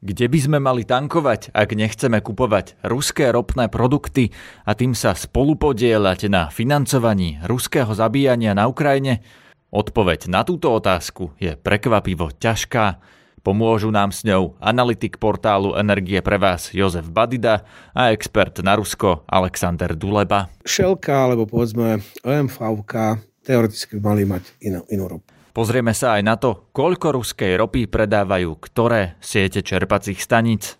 Kde by sme mali tankovať, ak nechceme kupovať ruské ropné produkty a tým sa spolupodielať na financovaní ruského zabíjania na Ukrajine? Odpoveď na túto otázku je prekvapivo ťažká. Pomôžu nám s ňou analytik portálu Energie pre vás Jozef Badida a expert na Rusko Alexander Duleba. Šelka alebo povedzme OMV teoreticky mali mať inú, inú ropu. Pozrieme sa aj na to, koľko ruskej ropy predávajú ktoré siete čerpacích staníc.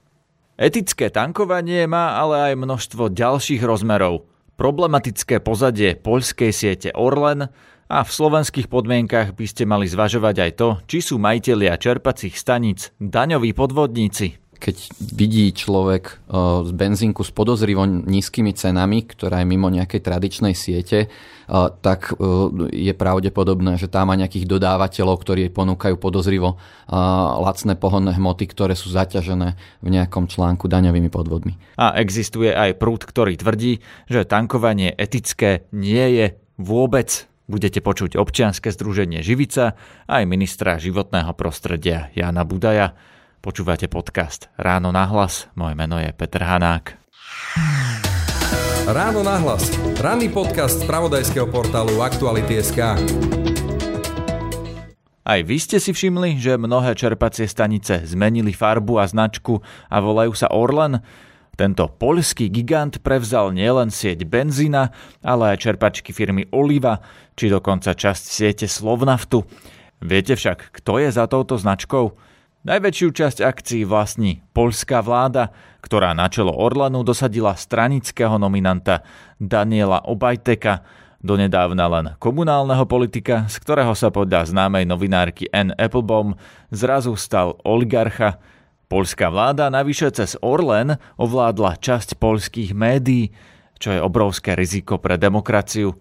Etické tankovanie má ale aj množstvo ďalších rozmerov. Problematické pozadie poľskej siete Orlen a v slovenských podmienkach by ste mali zvažovať aj to, či sú majitelia čerpacích staníc daňoví podvodníci keď vidí človek z benzínku s podozrivo nízkymi cenami, ktorá je mimo nejakej tradičnej siete, tak je pravdepodobné, že tam má nejakých dodávateľov, ktorí ponúkajú podozrivo lacné pohonné hmoty, ktoré sú zaťažené v nejakom článku daňovými podvodmi. A existuje aj prúd, ktorý tvrdí, že tankovanie etické nie je vôbec budete počuť občianske združenie Živica aj ministra životného prostredia Jana Budaja. Počúvate podcast Ráno na hlas. Moje meno je Peter Hanák. Ráno na hlas. Ranný podcast z pravodajského portálu Aktuality.sk. Aj vy ste si všimli, že mnohé čerpacie stanice zmenili farbu a značku a volajú sa Orlen? Tento poľský gigant prevzal nielen sieť benzína, ale aj čerpačky firmy Oliva, či dokonca časť siete Slovnaftu. Viete však, kto je za touto značkou? Najväčšiu časť akcií vlastní poľská vláda, ktorá na čelo Orlanu dosadila stranického nominanta Daniela Obajteka, donedávna len komunálneho politika, z ktorého sa podľa známej novinárky N. Applebaum zrazu stal oligarcha. Poľská vláda navyše cez Orlen ovládla časť poľských médií, čo je obrovské riziko pre demokraciu.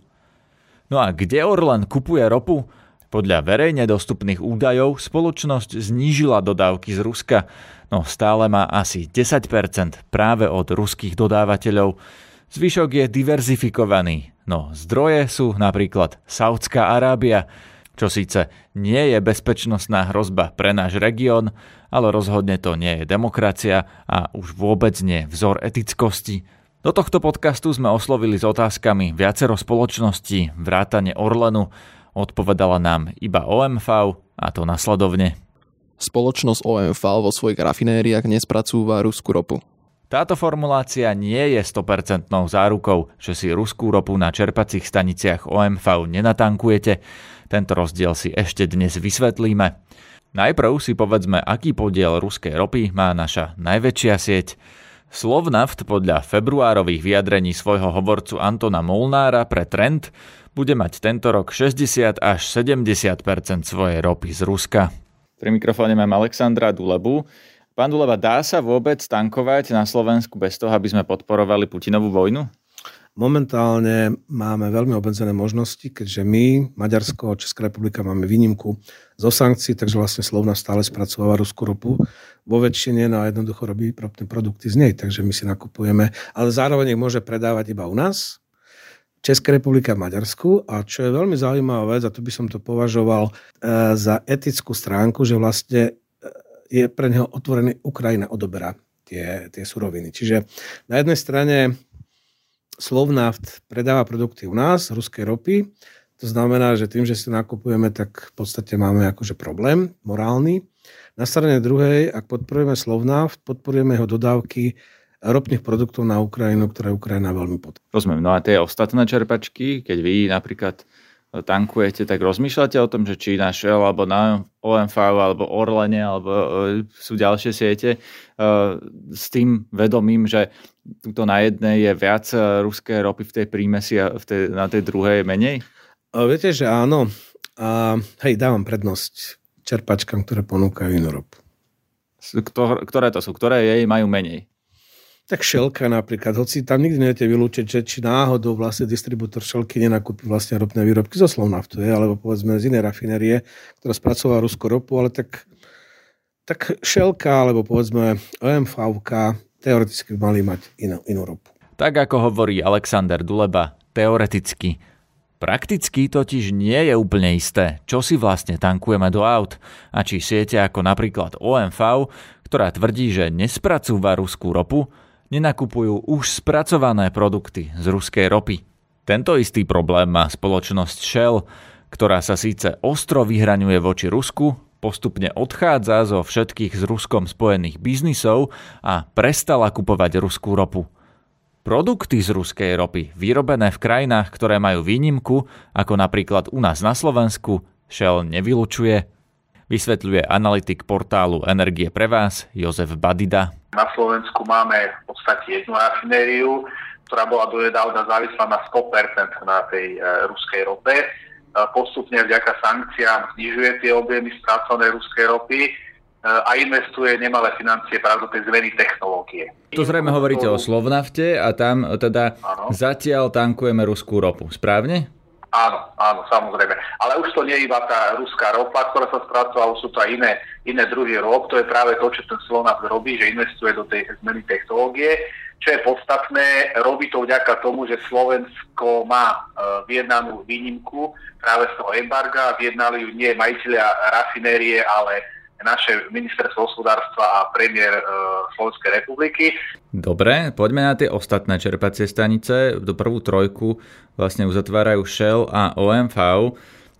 No a kde Orlen kupuje ropu? Podľa verejne dostupných údajov spoločnosť znížila dodávky z Ruska, no stále má asi 10% práve od ruských dodávateľov. Zvyšok je diverzifikovaný, no zdroje sú napríklad Saudská Arábia, čo síce nie je bezpečnostná hrozba pre náš región, ale rozhodne to nie je demokracia a už vôbec nie vzor etickosti. Do tohto podcastu sme oslovili s otázkami viacero spoločností, vrátane Orlenu, Odpovedala nám iba OMV a to nasledovne. Spoločnosť OMV vo svojich rafinériách nespracúva ruskú ropu. Táto formulácia nie je 100% zárukou, že si ruskú ropu na čerpacích staniciach OMV nenatankujete. Tento rozdiel si ešte dnes vysvetlíme. Najprv si povedzme, aký podiel ruskej ropy má naša najväčšia sieť. Slovnaft podľa februárových vyjadrení svojho hovorcu Antona Molnára pre Trend bude mať tento rok 60 až 70% svojej ropy z Ruska. Pri mikrofóne mám Alexandra Dulebu. Pán Duleba, dá sa vôbec tankovať na Slovensku bez toho, aby sme podporovali Putinovú vojnu? Momentálne máme veľmi obmedzené možnosti, keďže my, Maďarsko, Česká republika máme výnimku zo sankcií, takže vlastne Slovna stále spracováva ruskú ropu vo väčšine no a jednoducho robí ropné produkty z nej, takže my si nakupujeme, ale zároveň ich môže predávať iba u nás, Česká republika v Maďarsku a čo je veľmi zaujímavá vec, a tu by som to považoval e, za etickú stránku, že vlastne e, je pre neho otvorený, Ukrajina odoberá tie, tie suroviny. Čiže na jednej strane Slovnaft predáva produkty u nás, ruskej ropy, to znamená, že tým, že si nakupujeme, tak v podstate máme akože problém morálny. Na strane druhej, ak podporujeme Slovnaft, podporujeme jeho dodávky ropných produktov na Ukrajinu, ktoré Ukrajina veľmi potrebuje. Rozumiem. No a tie ostatné čerpačky, keď vy napríklad tankujete, tak rozmýšľate o tom, že či na Shell, alebo na OMV, alebo Orlene, alebo e, sú ďalšie siete e, s tým vedomím, že tuto na jednej je viac ruské ropy v tej prímesi a v tej, na tej druhej je menej? Viete, že áno. A, hej, dávam prednosť čerpačkám, ktoré ponúkajú inú ropu. Ktoré to sú? Ktoré jej majú menej? Tak šelka napríklad, hoci tam nikdy neviete vylúčiť, že či náhodou vlastne distribútor šelky nenakúpi vlastne ropné výrobky zo Slovnaftu, alebo povedzme z inej rafinérie, ktorá spracovala ruskú ropu, ale tak, tak šelka, alebo povedzme OMV teoreticky by mali mať inú, inú ropu. Tak ako hovorí Alexander Duleba, teoreticky Prakticky totiž nie je úplne isté, čo si vlastne tankujeme do aut a či siete ako napríklad OMV, ktorá tvrdí, že nespracúva ruskú ropu, nenakupujú už spracované produkty z ruskej ropy. Tento istý problém má spoločnosť Shell, ktorá sa síce ostro vyhraňuje voči Rusku, postupne odchádza zo všetkých s Ruskom spojených biznisov a prestala kupovať ruskú ropu. Produkty z ruskej ropy, vyrobené v krajinách, ktoré majú výnimku, ako napríklad u nás na Slovensku, Shell nevylučuje. Vysvetľuje analytik portálu Energie pre vás Jozef Badida. Na Slovensku máme v podstate jednu rafinériu, ktorá bola donedávna závislá na 100% na tej e, ruskej rope. E, postupne vďaka sankciám znižuje tie objemy spracovanej ruskej ropy a investuje nemalé financie práve do tej zmeny technológie. To zrejme hovoríte o Slovnafte a tam teda ano. zatiaľ tankujeme ruskú ropu, správne? Áno, áno, samozrejme. Ale už to nie je iba tá ruská ropa, ktorá sa spracovala, sú to aj iné, iné druhy rop. To je práve to, čo ten Slovnaft robí, že investuje do tej zmeny technológie. Čo je podstatné, robí to vďaka tomu, že Slovensko má e, vyjednanú výnimku práve z toho embarga. Vyjednali ju nie majiteľia rafinérie, ale naše ministerstvo hospodárstva a premiér e, Slovenskej republiky. Dobre, poďme na tie ostatné čerpacie stanice. Do prvú trojku vlastne uzatvárajú Shell a OMV.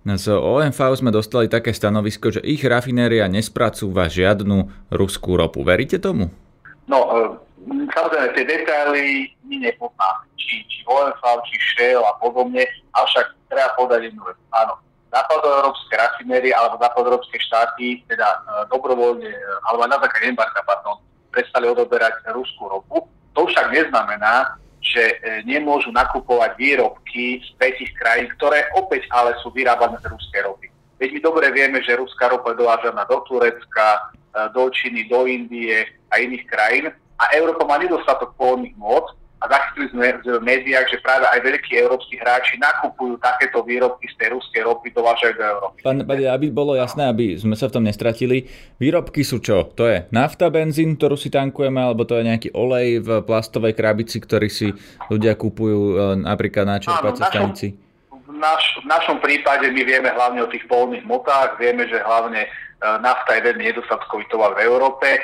Z OMV sme dostali také stanovisko, že ich rafinéria nespracúva žiadnu ruskú ropu. Veríte tomu? No, e, samozrejme, tie detaily my nepoznáme. Či, či OMV, či Shell a podobne. Avšak treba povedať jednu vec. Áno, západoeurópske rafinérie alebo západoeurópske štáty teda e, dobrovoľne, e, alebo na základe embarka, pardon, prestali odoberať ruskú ropu. To však neznamená, že e, nemôžu nakupovať výrobky z tretich krajín, ktoré opäť ale sú vyrábané z ruskej ropy. Veď my dobre vieme, že ruská ropa je dovážaná do Turecka, do Číny, do Indie a iných krajín a Európa má nedostatok pôvodných môd a zachytili sme v médiách, že práve aj veľkí európsky hráči nakupujú takéto výrobky z tej ruskej ropy, dovážajú do Európy. Pán aby bolo jasné, aby sme sa v tom nestratili, výrobky sú čo? To je nafta, benzín, ktorú si tankujeme, alebo to je nejaký olej v plastovej krabici, ktorý si ľudia kupujú e, napríklad na čerpacej stanici? V, naš, v našom prípade my vieme hlavne o tých polných motách, vieme, že hlavne e, nafta je veľmi nedostatkový tovar v Európe. E,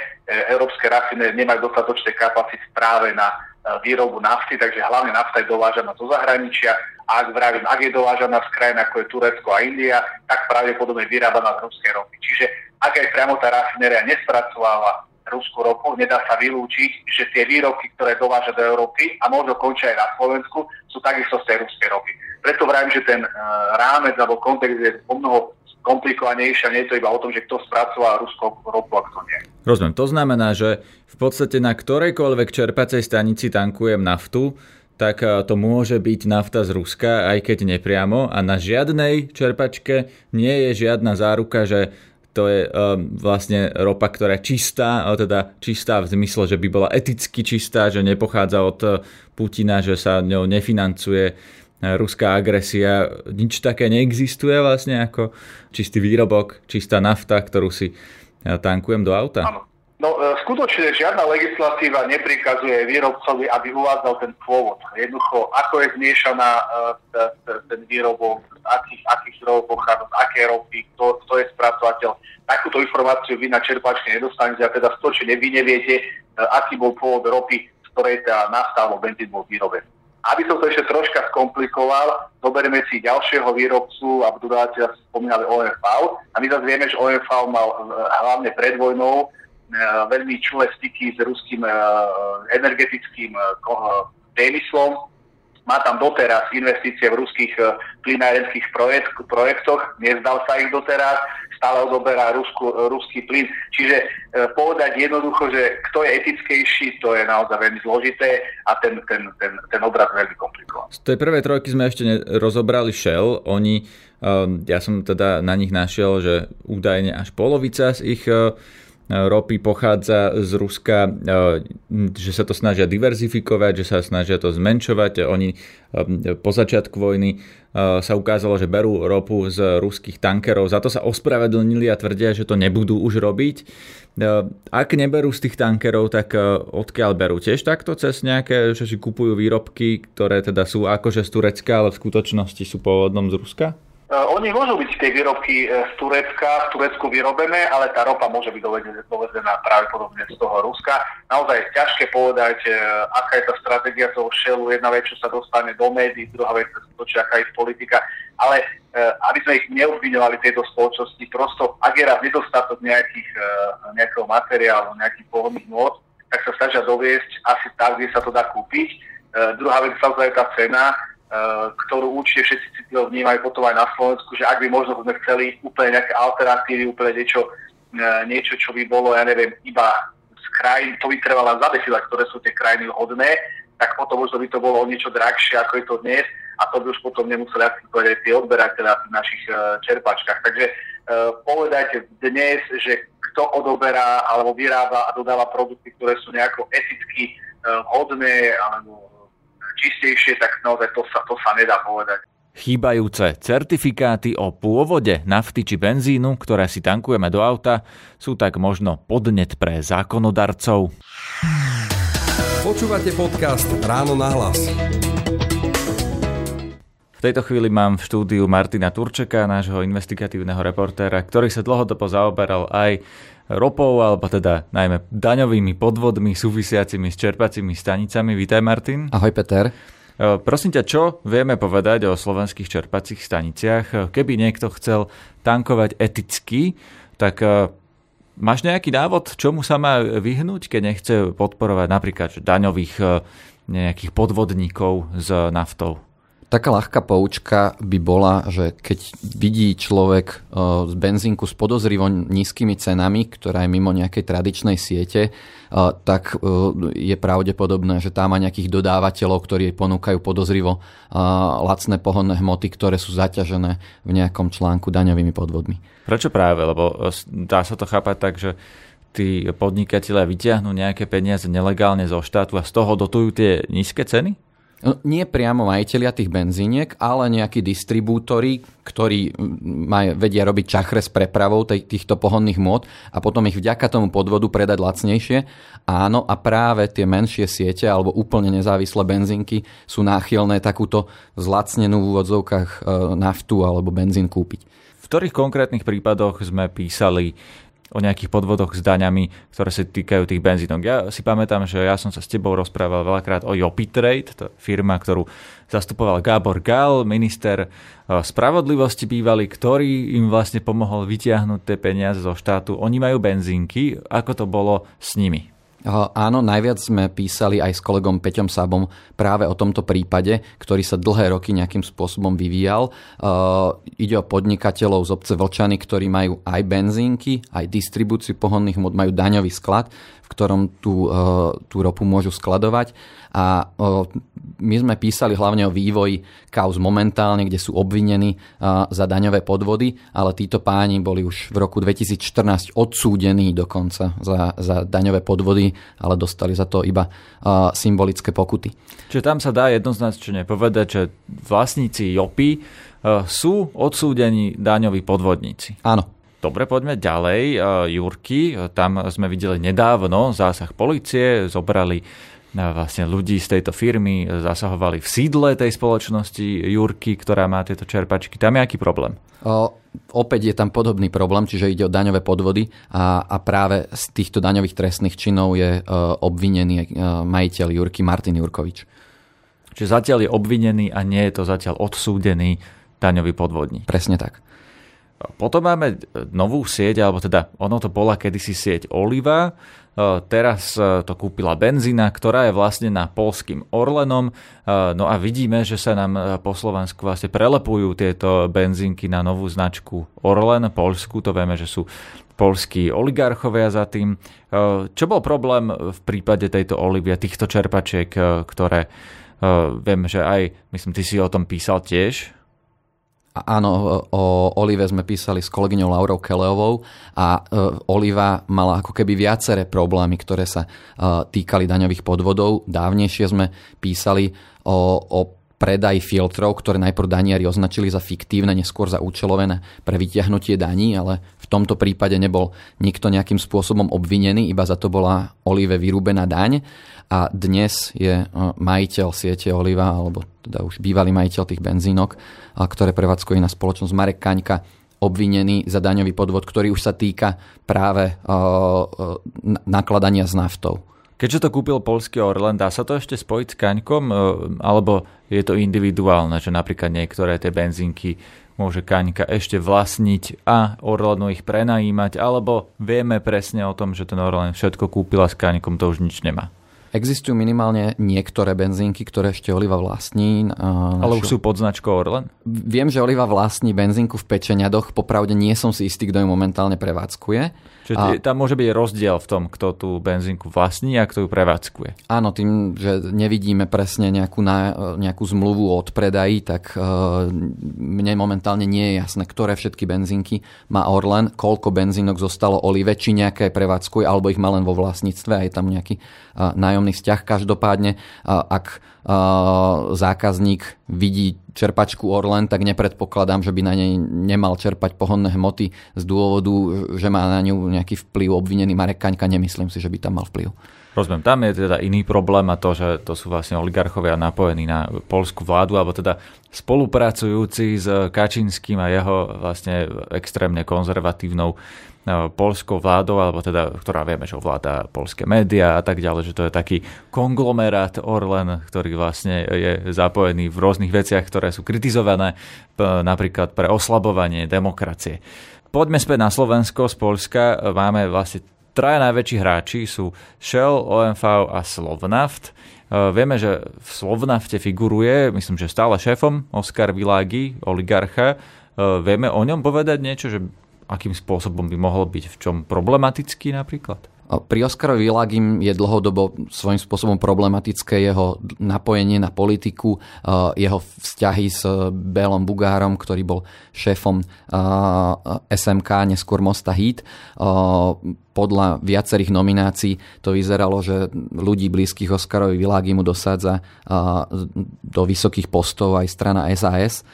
európske rafinérie nemajú dostatočné kapacity práve na výrobu nafty, takže hlavne nafta je dovážaná zo zahraničia. A ak, vravím, ak je dovážaná z krajín ako je Turecko a India, tak pravdepodobne vyrábaná z ruskej ropy. Čiže ak aj priamo tá rafinéria nespracováva ruskú ropu, nedá sa vylúčiť, že tie výrobky, ktoré dováža do Európy a možno končia aj na Slovensku, sú takisto z tej ruskej ropy. Preto vravím, že ten uh, rámec alebo kontext je o mnoho komplikovanejšie a nie je to iba o tom, že kto spracoval ruskú ropu a kto nie. Rozumiem, to znamená, že v podstate na ktorejkoľvek čerpacej stanici tankujem naftu, tak eh, to môže byť nafta z Ruska, aj keď nepriamo. A na žiadnej čerpačke nie je žiadna záruka, že to je um, vlastne ropa, ktorá je čistá, ale teda čistá v zmysle, že by bola eticky čistá, že nepochádza od Putina, že sa ňou nefinancuje ruská agresia, nič také neexistuje vlastne ako čistý výrobok, čistá nafta, ktorú si tankujem do auta? No e, skutočne žiadna legislatíva neprikazuje výrobcovi, aby uvádzal ten pôvod. Jednoducho, ako je zmiešaná e, ten výrobok, akých, akých zdrojov pochádza, z aké ropy, kto, kto je spracovateľ. Takúto informáciu vy na čerpačke nedostanete a teda stočne vy neviete, e, aký bol pôvod ropy, z ktorej tá nafta alebo benzín bol vyrobený. Aby som to ešte troška skomplikoval, zoberieme si ďalšieho výrobcu a dodávateľa spomínali OMV. A my zase vieme, že OMV mal e, hlavne pred vojnou e, veľmi čulé styky s ruským e, energetickým priemyslom, má tam doteraz investície v ruských plynárenských projekt, projektoch, nezdal sa ich doteraz, stále odoberá Rusku, ruský plyn. Čiže e, povedať jednoducho, že kto je etickejší, to je naozaj veľmi zložité a ten, ten, ten, ten obraz veľmi komplikovaný. Z tej prvej trojky sme ešte rozobrali Shell. Oni, e, ja som teda na nich našiel, že údajne až polovica z ich e, ropy pochádza z Ruska, že sa to snažia diverzifikovať, že sa snažia to zmenšovať. Oni po začiatku vojny sa ukázalo, že berú ropu z ruských tankerov, za to sa ospravedlnili a tvrdia, že to nebudú už robiť. Ak neberú z tých tankerov, tak odkiaľ berú? Tiež takto cez nejaké, že si kupujú výrobky, ktoré teda sú akože z Turecka, ale v skutočnosti sú pôvodnom z Ruska? Oni môžu byť tie výrobky z Turecka, v Turecku vyrobené, ale tá ropa môže byť dovedená práve podobne z toho Ruska. Naozaj je ťažké povedať, aká je tá stratégia toho šelu. Jedna vec, čo sa dostane do médií, druhá vec, čo aká je politika. Ale aby sme ich neobviňovali tejto spoločnosti, prosto ak je raz nedostatok nejakých, nejakého materiálu, nejakých pohodných môd, tak sa snažia doviesť asi tak, kde sa to dá kúpiť. Druhá vec samozrejme tá cena, ktorú určite všetci vnímajú potom aj na Slovensku, že ak by možno sme chceli úplne nejaké alternatívy, úplne niečo, e, niečo čo by bolo, ja neviem, iba z krajín, to by trebalo zadefinovať, ktoré sú tie krajiny hodné, tak potom možno by to bolo o niečo drahšie, ako je to dnes a to by už potom nemuseli akceptovať aj tie odberateľe v našich čerpačkách. Takže povedať dnes, že kto odoberá alebo vyrába a dodáva produkty, ktoré sú nejako eticky hodné alebo čistejšie, tak naozaj to sa, to sa nedá povedať. Chýbajúce certifikáty o pôvode nafty či benzínu, ktoré si tankujeme do auta, sú tak možno podnet pre zákonodarcov. Počúvate podcast Ráno na hlas tejto chvíli mám v štúdiu Martina Turčeka, nášho investigatívneho reportéra, ktorý sa dlhodobo zaoberal aj ropou, alebo teda najmä daňovými podvodmi súvisiacimi s čerpacími stanicami. Vítaj Martin. Ahoj Peter. E, prosím ťa, čo vieme povedať o slovenských čerpacích staniciach? Keby niekto chcel tankovať eticky, tak e, máš nejaký návod, čomu sa má vyhnúť, keď nechce podporovať napríklad daňových e, nejakých podvodníkov s naftou? Taká ľahká poučka by bola, že keď vidí človek e, z benzínku s podozrivo nízkymi cenami, ktorá je mimo nejakej tradičnej siete, e, tak e, je pravdepodobné, že tam má nejakých dodávateľov, ktorí ponúkajú podozrivo lacné pohonné hmoty, ktoré sú zaťažené v nejakom článku daňovými podvodmi. Prečo práve? Lebo dá sa to chápať tak, že tí podnikatelia vyťahnú nejaké peniaze nelegálne zo štátu a z toho dotujú tie nízke ceny? No, nie priamo majiteľia tých benzíniek, ale nejakí distribútory, ktorí maj, vedia robiť čachre s prepravou tej, týchto pohonných mód a potom ich vďaka tomu podvodu predať lacnejšie. Áno, a práve tie menšie siete alebo úplne nezávislé benzínky sú náchylné takúto zlacnenú v úvodzovkách e, naftu alebo benzín kúpiť. V ktorých konkrétnych prípadoch sme písali o nejakých podvodoch s daňami, ktoré sa týkajú tých benzínok. Ja si pamätám, že ja som sa s tebou rozprával veľakrát o Jopi Trade, to je firma, ktorú zastupoval Gábor Gal, minister eh, spravodlivosti bývalý, ktorý im vlastne pomohol vytiahnuť tie peniaze zo štátu. Oni majú benzínky, ako to bolo s nimi? Áno, najviac sme písali aj s kolegom Peťom Sabom práve o tomto prípade, ktorý sa dlhé roky nejakým spôsobom vyvíjal. Ide o podnikateľov z obce Vlčany, ktorí majú aj benzínky, aj distribúciu pohonných mod, majú daňový sklad, v ktorom tú, tú ropu môžu skladovať a my sme písali hlavne o vývoji kauz momentálne, kde sú obvinení za daňové podvody, ale títo páni boli už v roku 2014 odsúdení dokonca za, za daňové podvody, ale dostali za to iba symbolické pokuty. Čiže tam sa dá jednoznačne povedať, že vlastníci JOPy sú odsúdení daňoví podvodníci. Áno. Dobre, poďme ďalej. Jurky, tam sme videli nedávno zásah policie, zobrali vlastne ľudí z tejto firmy zasahovali v sídle tej spoločnosti Jurky, ktorá má tieto čerpačky. Tam je aký problém? O, opäť je tam podobný problém, čiže ide o daňové podvody a, a práve z týchto daňových trestných činov je o, obvinený o, majiteľ Jurky Martin Jurkovič. Čiže zatiaľ je obvinený a nie je to zatiaľ odsúdený daňový podvodník. Presne tak. Potom máme novú sieť, alebo teda ono to bola kedysi sieť Oliva, Teraz to kúpila benzína, ktorá je vlastne na polským Orlenom. No a vidíme, že sa nám po Slovensku vlastne prelepujú tieto benzínky na novú značku Orlen, Polsku. To vieme, že sú polskí oligarchovia za tým. Čo bol problém v prípade tejto olivy týchto čerpačiek, ktoré viem, že aj, myslím, ty si o tom písal tiež, Áno, o Olive sme písali s kolegyňou Laurou Keleovou a e, Oliva mala ako keby viaceré problémy, ktoré sa e, týkali daňových podvodov. Dávnejšie sme písali o, o predaj filtrov, ktoré najprv daniari označili za fiktívne, neskôr za účelové pre vytiahnutie daní, ale v tomto prípade nebol nikto nejakým spôsobom obvinený, iba za to bola Olive vyrúbená daň a dnes je majiteľ siete Oliva, alebo teda už bývalý majiteľ tých benzínok, ktoré prevádzkuje na spoločnosť Marek Kaňka, obvinený za daňový podvod, ktorý už sa týka práve nakladania s naftou. Keďže to kúpil polský Orlen, dá sa to ešte spojiť s Kaňkom, alebo je to individuálne, že napríklad niektoré tie benzínky môže Kaňka ešte vlastniť a Orlenu ich prenajímať, alebo vieme presne o tom, že ten Orlen všetko kúpila s Kaňkom, to už nič nemá. Existujú minimálne niektoré benzínky, ktoré ešte Oliva vlastní. Ale už sú pod značkou Orlen? Viem, že Oliva vlastní benzínku v Pečeniadoch. Popravde nie som si istý, kto ju momentálne prevádzkuje. Čiže a... tam môže byť rozdiel v tom, kto tú benzínku vlastní a kto ju prevádzkuje. Áno, tým, že nevidíme presne nejakú, na, nejakú zmluvu od predají, tak uh, mne momentálne nie je jasné, ktoré všetky benzínky má Orlen, koľko benzínok zostalo Olive, či nejaké prevádzkuje, alebo ich má len vo vlastníctve a je tam nejaký uh, nájomný vzťah. Každopádne, ak zákazník vidí čerpačku Orlen, tak nepredpokladám, že by na nej nemal čerpať pohonné hmoty z dôvodu, že má na ňu nejaký vplyv obvinený Marek Kaňka. Nemyslím si, že by tam mal vplyv. Rozumiem, tam je teda iný problém a to, že to sú vlastne oligarchovia napojení na polskú vládu, alebo teda spolupracujúci s Kačínským a jeho vlastne extrémne konzervatívnou polskou vládou, alebo teda, ktorá vieme, že ovláda polské médiá a tak ďalej, že to je taký konglomerát Orlen, ktorý vlastne je zapojený v rôznych veciach, ktoré sú kritizované, napríklad pre oslabovanie demokracie. Poďme späť na Slovensko. Z Polska máme vlastne traja najväčší hráči sú Shell, OMV a Slovnaft. Vieme, že v Slovnafte figuruje, myslím, že stále šéfom Oskar Világi, oligarcha. Vieme o ňom povedať niečo, že akým spôsobom by mohol byť v čom problematický napríklad? Pri Oskarovi Vilagim je dlhodobo svojím spôsobom problematické jeho napojenie na politiku, jeho vzťahy s Bélom Bugárom, ktorý bol šéfom SMK, neskôr Mosta Heat. Podľa viacerých nominácií to vyzeralo, že ľudí blízkych Oskarovi Világimu dosádza do vysokých postov aj strana SAS.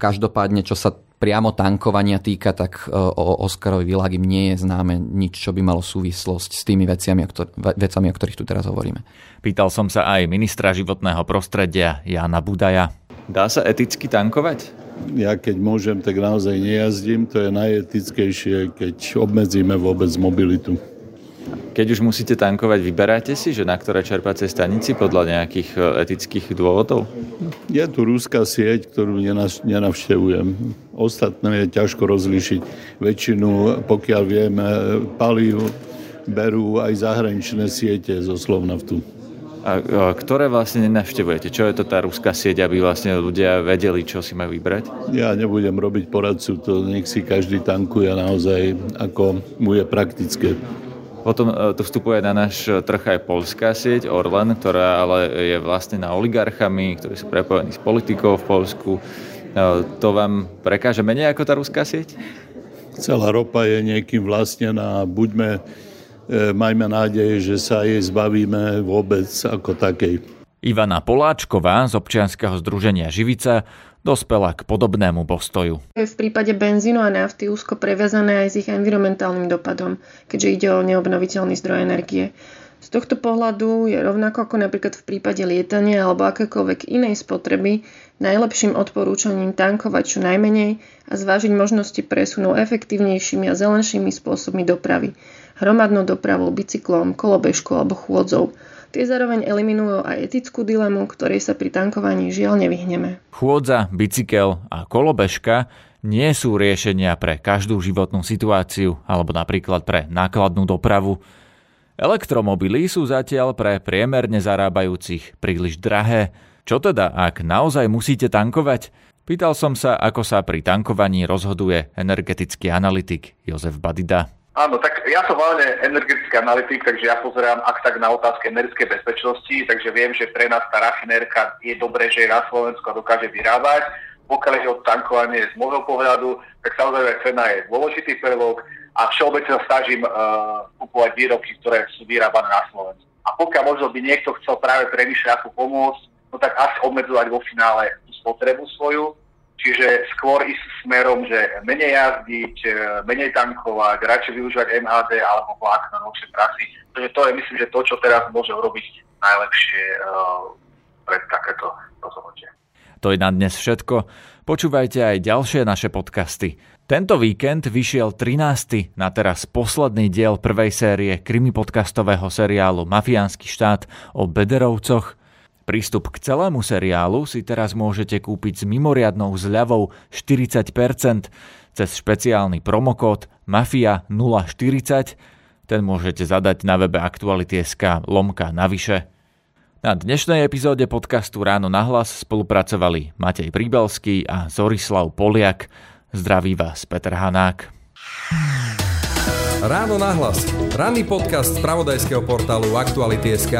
Každopádne, čo sa priamo tankovania týka, tak e, o Oskarovi Vilagim nie je známe nič, čo by malo súvislosť s tými veciami, o, ktor- vecami, o ktorých tu teraz hovoríme. Pýtal som sa aj ministra životného prostredia Jana Budaja. Dá sa eticky tankovať? Ja keď môžem, tak naozaj nejazdím. To je najetickejšie, keď obmedzíme vôbec mobilitu. Keď už musíte tankovať, vyberáte si, že na ktoré čerpacej stanici podľa nejakých e, etických dôvodov? Je tu rúská sieť, ktorú nenavštevujem. Ostatné je ťažko rozlíšiť. Väčšinu, pokiaľ vieme, palív berú aj zahraničné siete zo Slovnaftu. A, a ktoré vlastne nenavštevujete? Čo je to tá ruská sieť, aby vlastne ľudia vedeli, čo si majú vybrať? Ja nebudem robiť poradcu, to nech si každý tankuje naozaj, ako mu je praktické. Potom e, tu vstupuje na náš trh aj polská sieť Orlen, ktorá ale je vlastne na oligarchami, ktorí sú prepojení s politikou v Polsku. E, to vám prekáže menej ako tá ruská sieť? Celá ropa je niekým vlastnená. Buďme, e, majme nádej, že sa jej zbavíme vôbec ako takej. Ivana Poláčková z občianskeho združenia Živica dospela k podobnému postoju. V prípade benzínu a nafty úzko previazané aj s ich environmentálnym dopadom, keďže ide o neobnoviteľný zdroj energie. Z tohto pohľadu je rovnako ako napríklad v prípade lietania alebo akékoľvek inej spotreby najlepším odporúčaním tankovať čo najmenej a zvážiť možnosti presunu efektívnejšími a zelenšími spôsobmi dopravy. Hromadnou dopravou, bicyklom, kolobežkou alebo chôdzou – Tie zároveň eliminujú aj etickú dilemu, ktorej sa pri tankovaní žiaľ nevyhneme. Chôdza, bicykel a kolobežka nie sú riešenia pre každú životnú situáciu alebo napríklad pre nákladnú dopravu. Elektromobily sú zatiaľ pre priemerne zarábajúcich príliš drahé. Čo teda, ak naozaj musíte tankovať? Pýtal som sa, ako sa pri tankovaní rozhoduje energetický analytik Jozef Badida. Áno, tak ja som hlavne energetický analytik, takže ja pozerám ak tak na otázky energetickej bezpečnosti, takže viem, že pre nás tá rafinérka je dobré, že je na Slovensku a dokáže vyrábať. Pokiaľ je o tankovanie z môjho pohľadu, tak samozrejme cena je dôležitý prvok a všeobecne snažím uh, kupovať výrobky, ktoré sú vyrábané na Slovensku. A pokiaľ možno by niekto chcel práve premýšľať, ako pomôcť, no tak asi obmedzovať vo finále spotrebu svoju, čiže skôr ísť smerom, že menej jazdiť, e, menej tankovať, radšej využívať MHD alebo vlak na novšie trasy. Takže to je, myslím, že to, čo teraz môže urobiť najlepšie uh, pre takéto rozhodnutie. To je na dnes všetko. Počúvajte aj ďalšie naše podcasty. Tento víkend vyšiel 13. na teraz posledný diel prvej série krimi podcastového seriálu Mafiánsky štát o Bederovcoch. Prístup k celému seriálu si teraz môžete kúpiť s mimoriadnou zľavou 40% cez špeciálny promokód MAFIA 040. Ten môžete zadať na webe Aktuality.sk lomka navyše. Na dnešnej epizóde podcastu Ráno na hlas spolupracovali Matej Príbalský a Zorislav Poliak. Zdraví vás Peter Hanák. Ráno na hlas. Ranný podcast z pravodajského portálu Aktuality.sk.